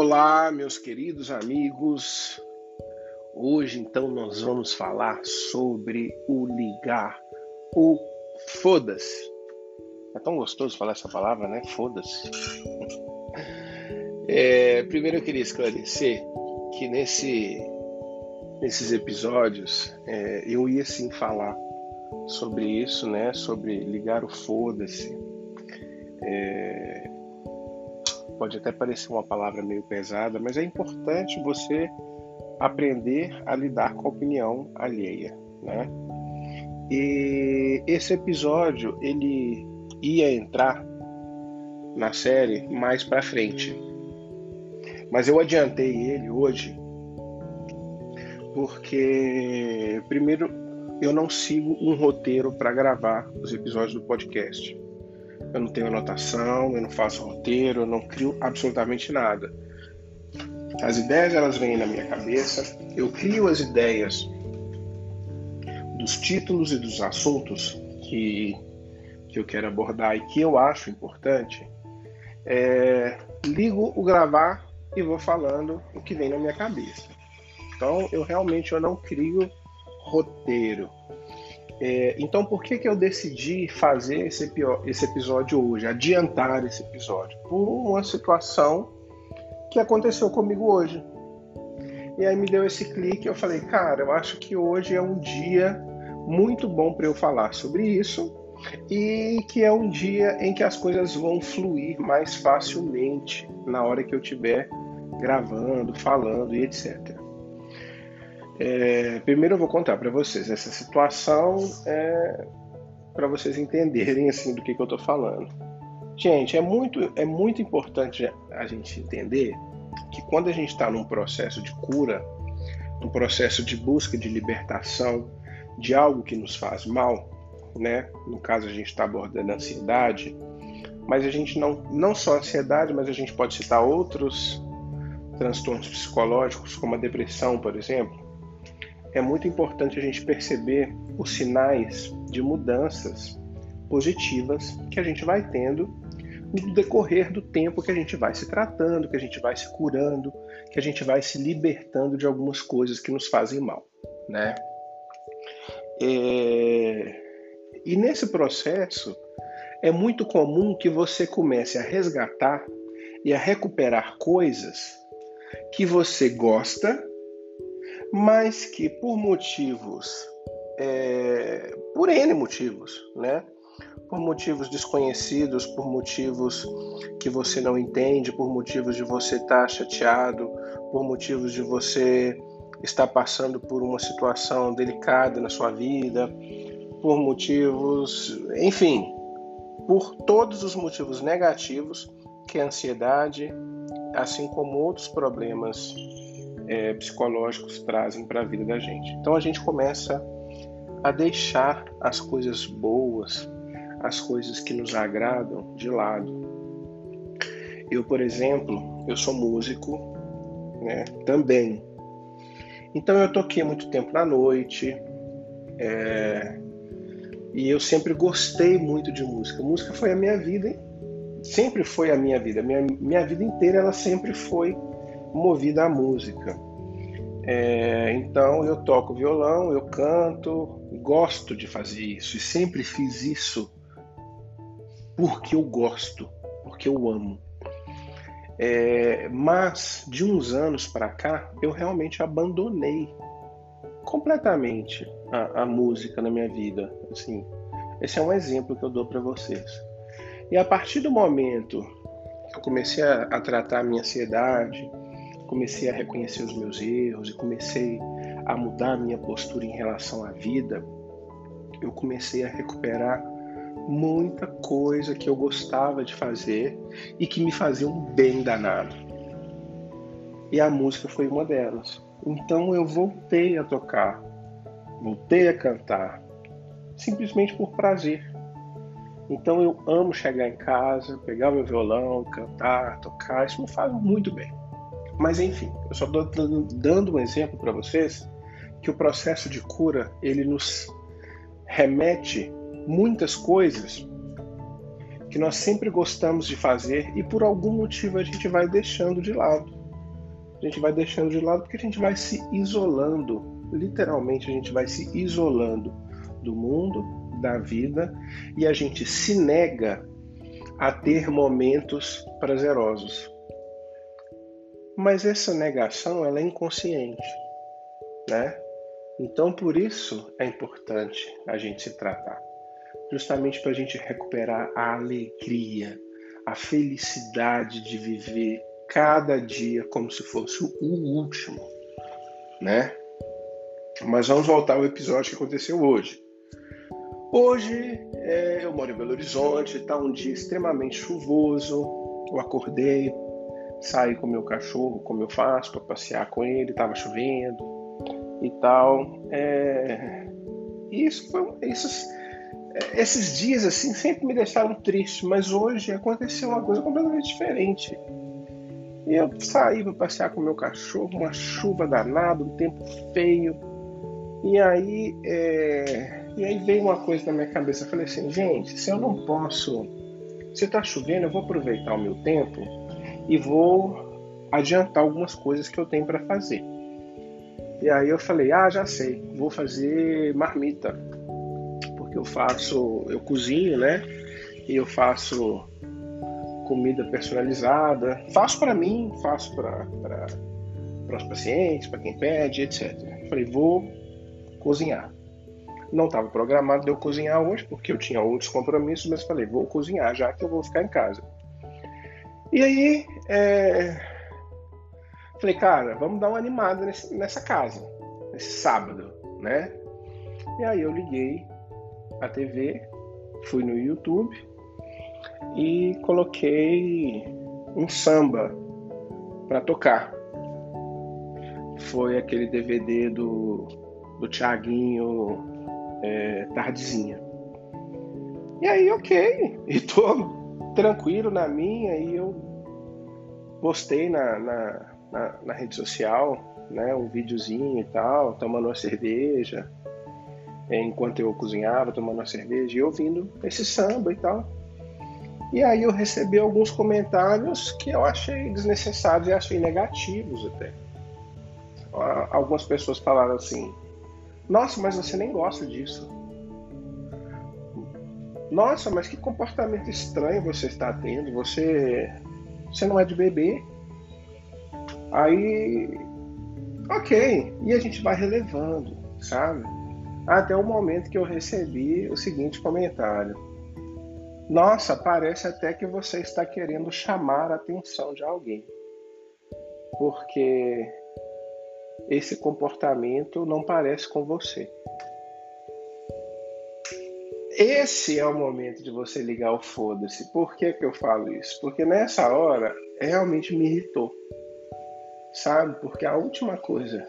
Olá, meus queridos amigos. Hoje então nós vamos falar sobre o ligar, o foda-se. É tão gostoso falar essa palavra, né? Foda-se. É, primeiro eu queria esclarecer que nesse, nesses episódios é, eu ia sim falar sobre isso, né? Sobre ligar o foda-se. É, pode até parecer uma palavra meio pesada, mas é importante você aprender a lidar com a opinião alheia, né? E esse episódio ele ia entrar na série mais para frente, mas eu adiantei ele hoje porque, primeiro, eu não sigo um roteiro para gravar os episódios do podcast. Eu não tenho anotação, eu não faço roteiro, eu não crio absolutamente nada. As ideias elas vêm na minha cabeça, eu crio as ideias dos títulos e dos assuntos que, que eu quero abordar e que eu acho importante. É, ligo o gravar e vou falando o que vem na minha cabeça. Então, eu realmente eu não crio roteiro. É, então, por que, que eu decidi fazer esse, esse episódio hoje, adiantar esse episódio? Por uma situação que aconteceu comigo hoje. E aí me deu esse clique, eu falei, cara, eu acho que hoje é um dia muito bom para eu falar sobre isso e que é um dia em que as coisas vão fluir mais facilmente na hora que eu estiver gravando, falando e etc. É, primeiro eu vou contar para vocês essa situação é, para vocês entenderem assim do que, que eu estou falando. Gente, é muito, é muito importante a gente entender que quando a gente está num processo de cura, um processo de busca de libertação de algo que nos faz mal, né? No caso a gente está abordando a ansiedade, mas a gente não, não só a ansiedade, mas a gente pode citar outros transtornos psicológicos, como a depressão, por exemplo. É muito importante a gente perceber os sinais de mudanças positivas que a gente vai tendo no decorrer do tempo que a gente vai se tratando, que a gente vai se curando, que a gente vai se libertando de algumas coisas que nos fazem mal, né? É... E nesse processo é muito comum que você comece a resgatar e a recuperar coisas que você gosta, mas que por motivos, é... por N motivos, né? por motivos desconhecidos, por motivos que você não entende, por motivos de você estar tá chateado, por motivos de você estar passando por uma situação delicada na sua vida, por motivos, enfim, por todos os motivos negativos que a ansiedade, assim como outros problemas é, psicológicos, trazem para a vida da gente. Então a gente começa a deixar as coisas boas, as coisas que nos agradam de lado. Eu, por exemplo, eu sou músico, né, também. Então eu toquei muito tempo na noite, é, e eu sempre gostei muito de música. Música foi a minha vida, sempre foi a minha vida. Minha, minha vida inteira ela sempre foi movida à música. É, então eu toco violão, eu canto, gosto de fazer isso e sempre fiz isso porque eu gosto, porque eu amo. É, mas de uns anos para cá, eu realmente abandonei completamente a, a, música na minha vida. Assim, esse é um exemplo que eu dou para vocês. E a partir do momento que eu comecei a, a tratar a minha ansiedade, comecei a reconhecer os meus erros e comecei a mudar a minha postura em relação à vida, eu comecei a recuperar muita coisa que eu gostava de fazer e que me fazia um bem danado. E a música foi uma delas. Então eu voltei a tocar, voltei a cantar, simplesmente por prazer. Então eu amo chegar em casa, pegar meu violão, cantar, tocar, isso me faz muito bem. Mas enfim, eu só estou dando um exemplo para vocês que o processo de cura ele nos remete muitas coisas que nós sempre gostamos de fazer e por algum motivo a gente vai deixando de lado. a gente vai deixando de lado porque a gente vai se isolando. Literalmente, a gente vai se isolando do mundo, da vida, e a gente se nega a ter momentos prazerosos. Mas essa negação ela é inconsciente, né? Então por isso é importante a gente se tratar, justamente para a gente recuperar a alegria, a felicidade de viver cada dia como se fosse o último, né? Mas vamos voltar ao episódio que aconteceu hoje. Hoje é, eu moro em Belo Horizonte, está um dia extremamente chuvoso. Eu acordei, sair com meu cachorro, como eu faço, para passear com ele, estava chovendo e tal. É... Isso foi, esses, esses dias assim sempre me deixaram triste, mas hoje aconteceu uma coisa completamente diferente. E eu saí para passear com meu cachorro, uma chuva danada, um tempo feio. E aí, é... e aí veio uma coisa na minha cabeça. Eu falei assim, gente, se eu não posso, se está chovendo, eu vou aproveitar o meu tempo e vou adiantar algumas coisas que eu tenho para fazer. E aí eu falei, ah, já sei, vou fazer marmita, porque eu faço, eu cozinho, né? E eu faço comida personalizada, faço para mim, faço para os pacientes, para quem pede, etc. Eu falei, vou cozinhar. Não estava programado de eu cozinhar hoje, porque eu tinha outros compromissos, mas falei, vou cozinhar já que eu vou ficar em casa. E aí, é... falei, cara, vamos dar uma animada nesse, nessa casa, nesse sábado, né? E aí eu liguei a TV, fui no YouTube e coloquei um samba para tocar. Foi aquele DVD do, do Tiaguinho é, Tardezinha. E aí, ok, e tô tranquilo na minha e eu postei na, na, na, na rede social né, um videozinho e tal, tomando uma cerveja, é, enquanto eu cozinhava, tomando uma cerveja e ouvindo esse samba e tal. E aí eu recebi alguns comentários que eu achei desnecessários e achei negativos até. Algumas pessoas falaram assim: Nossa, mas você nem gosta disso. Nossa, mas que comportamento estranho você está tendo. Você, você não é de bebê. Aí, ok. E a gente vai relevando, sabe? Até o momento que eu recebi o seguinte comentário: Nossa, parece até que você está querendo chamar a atenção de alguém. Porque esse comportamento não parece com você. Esse é o momento de você ligar o foda-se. Por que, que eu falo isso? Porque nessa hora realmente me irritou. Sabe? Porque a última coisa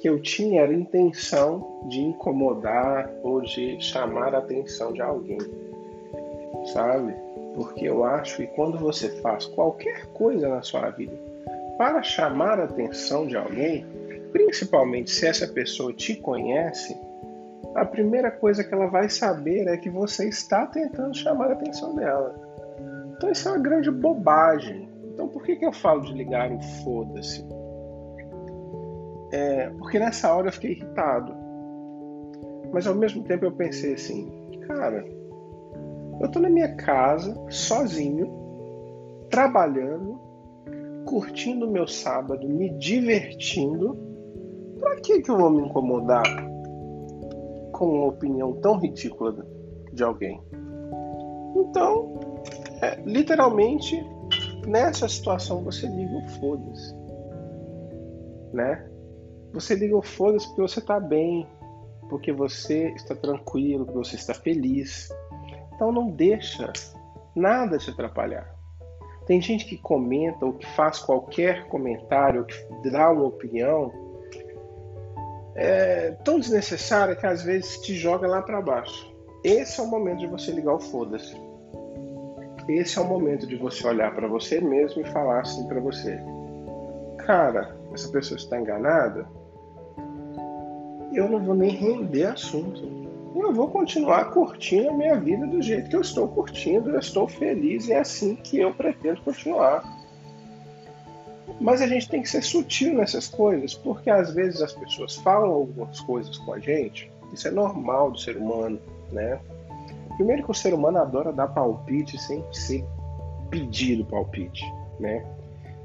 que eu tinha era intenção de incomodar ou de chamar a atenção de alguém. Sabe? Porque eu acho que quando você faz qualquer coisa na sua vida para chamar a atenção de alguém, principalmente se essa pessoa te conhece, a primeira coisa que ela vai saber é que você está tentando chamar a atenção dela. Então isso é uma grande bobagem. Então por que, que eu falo de ligar o foda-se? É, porque nessa hora eu fiquei irritado. Mas ao mesmo tempo eu pensei assim, cara, eu tô na minha casa, sozinho, trabalhando, curtindo o meu sábado, me divertindo. Pra que, que eu vou me incomodar com uma opinião tão ridícula de alguém. Então, é, literalmente, nessa situação você liga o foda-se. Né? Você liga o foda-se porque você está bem, porque você está tranquilo, porque você está feliz. Então não deixa nada te atrapalhar. Tem gente que comenta ou que faz qualquer comentário, ou que dá uma opinião é tão desnecessária que às vezes te joga lá para baixo. Esse é o momento de você ligar o foda-se. Esse é o momento de você olhar para você mesmo e falar assim para você: Cara, essa pessoa está enganada. Eu não vou nem render assunto. Eu vou continuar curtindo a minha vida do jeito que eu estou curtindo. Eu estou feliz e é assim que eu pretendo continuar. Mas a gente tem que ser sutil nessas coisas, porque às vezes as pessoas falam algumas coisas com a gente, isso é normal do ser humano, né? Primeiro que o ser humano adora dar palpite sem ser pedido palpite, né?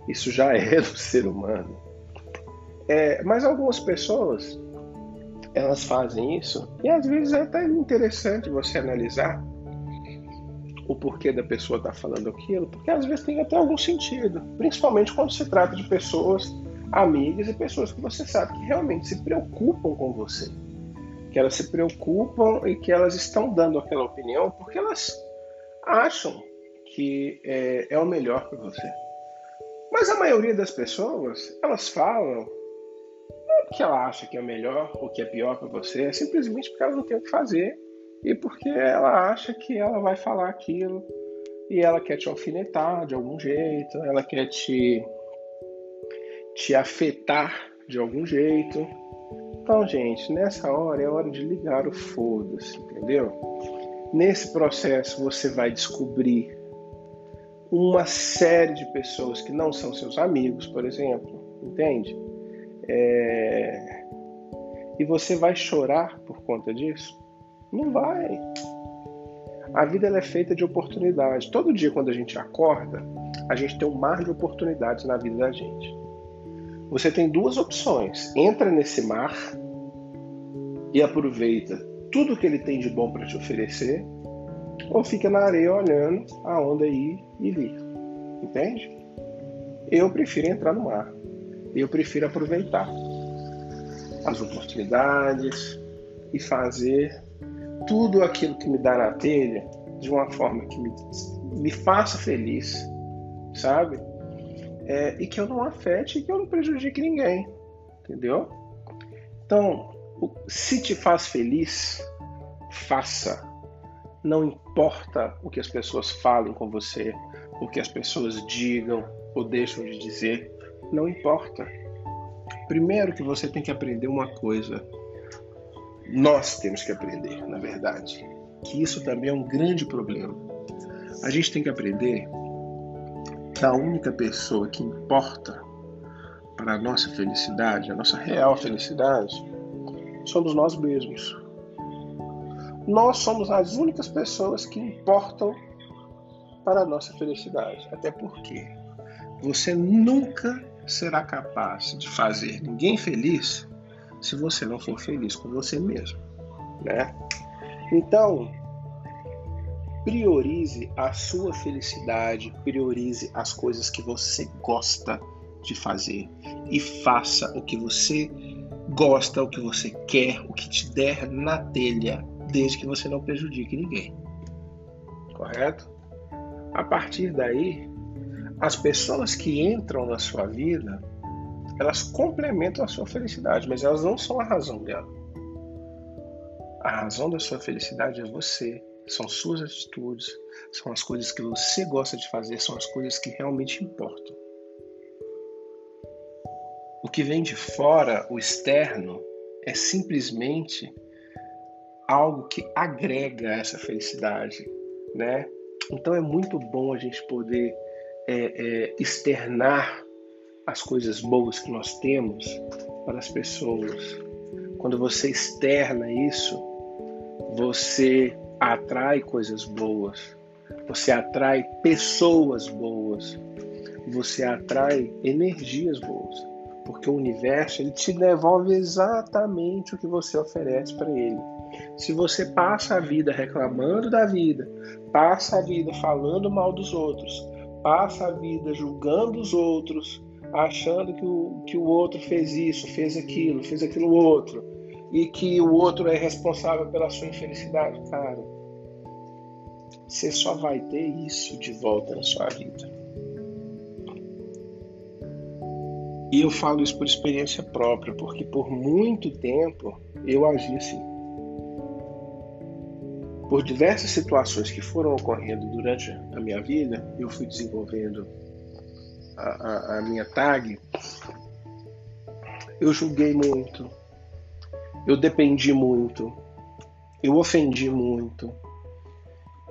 Isso já é do ser humano. É, mas algumas pessoas elas fazem isso e às vezes é até interessante você analisar o porquê da pessoa estar tá falando aquilo, porque às vezes tem até algum sentido, principalmente quando se trata de pessoas amigas e pessoas que você sabe que realmente se preocupam com você, que elas se preocupam e que elas estão dando aquela opinião porque elas acham que é, é o melhor para você. Mas a maioria das pessoas, elas falam não é porque ela acha que é o melhor ou que é pior para você, é simplesmente porque ela não tem o que fazer e porque ela acha que ela vai falar aquilo e ela quer te alfinetar de algum jeito, ela quer te, te afetar de algum jeito. Então, gente, nessa hora é hora de ligar o foda-se, entendeu? Nesse processo você vai descobrir uma série de pessoas que não são seus amigos, por exemplo, entende? É... E você vai chorar por conta disso? Não vai. A vida é feita de oportunidades. Todo dia, quando a gente acorda, a gente tem um mar de oportunidades na vida da gente. Você tem duas opções: entra nesse mar e aproveita tudo que ele tem de bom para te oferecer, ou fica na areia olhando a onda ir e vir. Entende? Eu prefiro entrar no mar. Eu prefiro aproveitar as oportunidades e fazer tudo aquilo que me dá na telha de uma forma que me, me faça feliz, sabe? É, e que eu não afete e que eu não prejudique ninguém, entendeu? Então, se te faz feliz, faça. Não importa o que as pessoas falem com você, o que as pessoas digam ou deixam de dizer, não importa. Primeiro que você tem que aprender uma coisa nós temos que aprender, na verdade, que isso também é um grande problema. A gente tem que aprender que a única pessoa que importa para a nossa felicidade, a nossa real felicidade, somos nós mesmos. Nós somos as únicas pessoas que importam para a nossa felicidade. Até porque você nunca será capaz de fazer ninguém feliz se você não for feliz com você mesmo, né? Então, priorize a sua felicidade, priorize as coisas que você gosta de fazer e faça o que você gosta, o que você quer, o que te der na telha, desde que você não prejudique ninguém. Correto? A partir daí, as pessoas que entram na sua vida elas complementam a sua felicidade, mas elas não são a razão dela. A razão da sua felicidade é você, são suas atitudes, são as coisas que você gosta de fazer, são as coisas que realmente importam. O que vem de fora, o externo, é simplesmente algo que agrega essa felicidade, né? Então é muito bom a gente poder é, é, externar as coisas boas que nós temos para as pessoas. Quando você externa isso, você atrai coisas boas, você atrai pessoas boas, você atrai energias boas, porque o universo ele te devolve exatamente o que você oferece para ele. Se você passa a vida reclamando da vida, passa a vida falando mal dos outros, passa a vida julgando os outros, achando que o, que o outro fez isso, fez aquilo, fez aquilo outro, e que o outro é responsável pela sua infelicidade, cara, você só vai ter isso de volta na sua vida. E eu falo isso por experiência própria, porque por muito tempo eu agi assim. Por diversas situações que foram ocorrendo durante a minha vida, eu fui desenvolvendo a, a, minha tag, eu julguei muito, eu dependi muito, eu ofendi muito,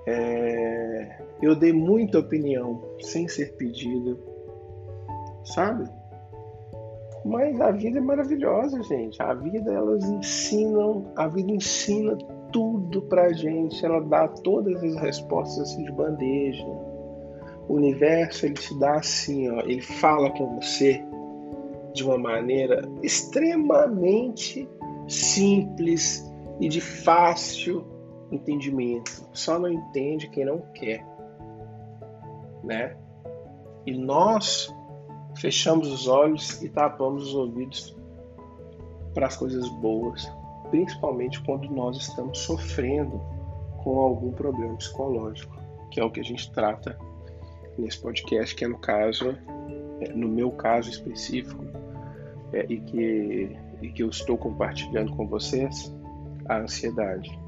é, eu dei muita opinião sem ser pedido, sabe? Mas a vida é maravilhosa, gente. A vida, elas ensinam, a vida ensina tudo pra gente. Ela dá todas as respostas assim de bandeja. O universo, ele te dá assim, ó. Ele fala com você de uma maneira extremamente simples e de fácil entendimento. Só não entende quem não quer, né? E nós fechamos os olhos e tapamos os ouvidos para as coisas boas, principalmente quando nós estamos sofrendo com algum problema psicológico, que é o que a gente trata nesse podcast, que é no caso, é, no meu caso específico, é, e, que, e que eu estou compartilhando com vocês, a ansiedade.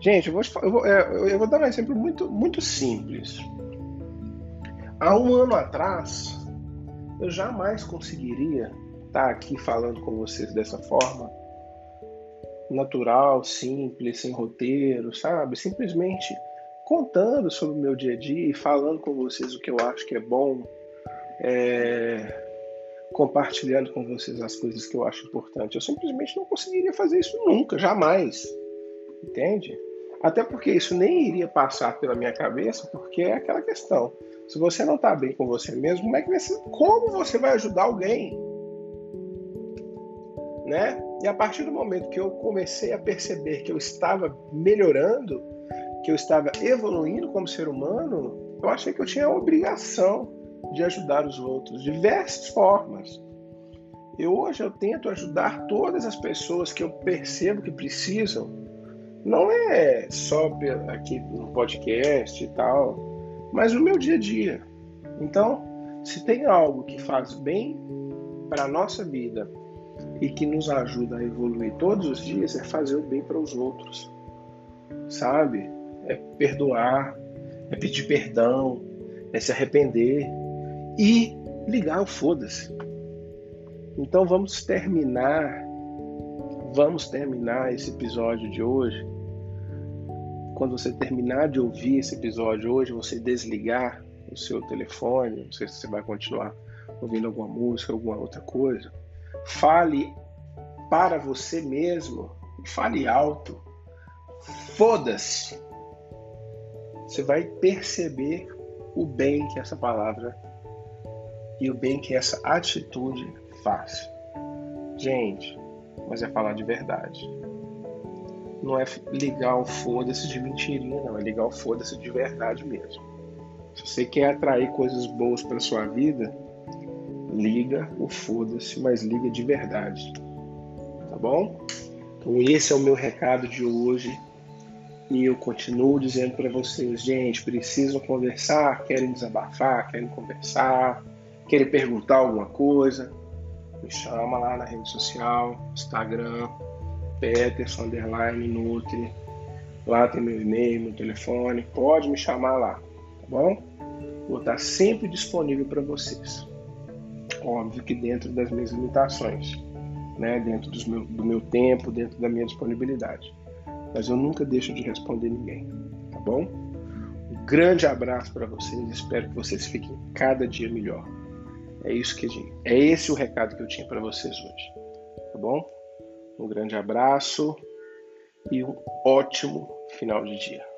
Gente, eu vou, eu vou, é, eu vou dar um exemplo muito, muito simples. Há um ano atrás, eu jamais conseguiria estar aqui falando com vocês dessa forma natural, simples, sem roteiro, sabe? Simplesmente contando sobre o meu dia a dia e falando com vocês o que eu acho que é bom, é... compartilhando com vocês as coisas que eu acho importante. Eu simplesmente não conseguiria fazer isso nunca, jamais. Entende? Até porque isso nem iria passar pela minha cabeça, porque é aquela questão. Se você não está bem com você mesmo, como é que você, como você vai ajudar alguém? Né? E a partir do momento que eu comecei a perceber que eu estava melhorando, que eu estava evoluindo como ser humano, eu achei que eu tinha a obrigação de ajudar os outros de diversas formas. E hoje eu tento ajudar todas as pessoas que eu percebo que precisam. Não é só aqui no podcast e tal, mas no meu dia a dia. Então, se tem algo que faz bem para a nossa vida e que nos ajuda a evoluir todos os dias, é fazer o bem para os outros, sabe? É perdoar, é pedir perdão, é se arrepender e ligar o foda-se. Então vamos terminar, vamos terminar esse episódio de hoje quando você terminar de ouvir esse episódio hoje, você desligar o seu telefone, não sei se você vai continuar ouvindo alguma música, alguma outra coisa, fale para você mesmo, fale alto. Foda-se. Você vai perceber o bem que essa palavra e o bem que essa atitude faz. Gente, mas é falar de verdade não é ligar o foda-se de mentirinha, não. É ligar o foda-se de verdade mesmo. Se você quer atrair coisas boas para sua vida, liga o foda-se, mas liga de verdade. Tá bom? Então esse é o meu recado de hoje. E eu continuo dizendo para vocês, gente, precisam conversar, querem desabafar, querem conversar, querem perguntar alguma coisa, me chama lá na rede social, Instagram, Peterson underline Nutri. Lá tem meu e-mail, meu telefone. Pode me chamar lá, tá bom? Vou estar sempre disponível para vocês. Óbvio que dentro das minhas limitações, né? Dentro meu, do meu tempo, dentro da minha disponibilidade. Mas eu nunca deixo de responder ninguém, tá bom? Um grande abraço para vocês. Espero que vocês fiquem cada dia melhor. É isso que é esse o recado que eu tinha para vocês hoje, tá bom? Um grande abraço e um ótimo final de dia.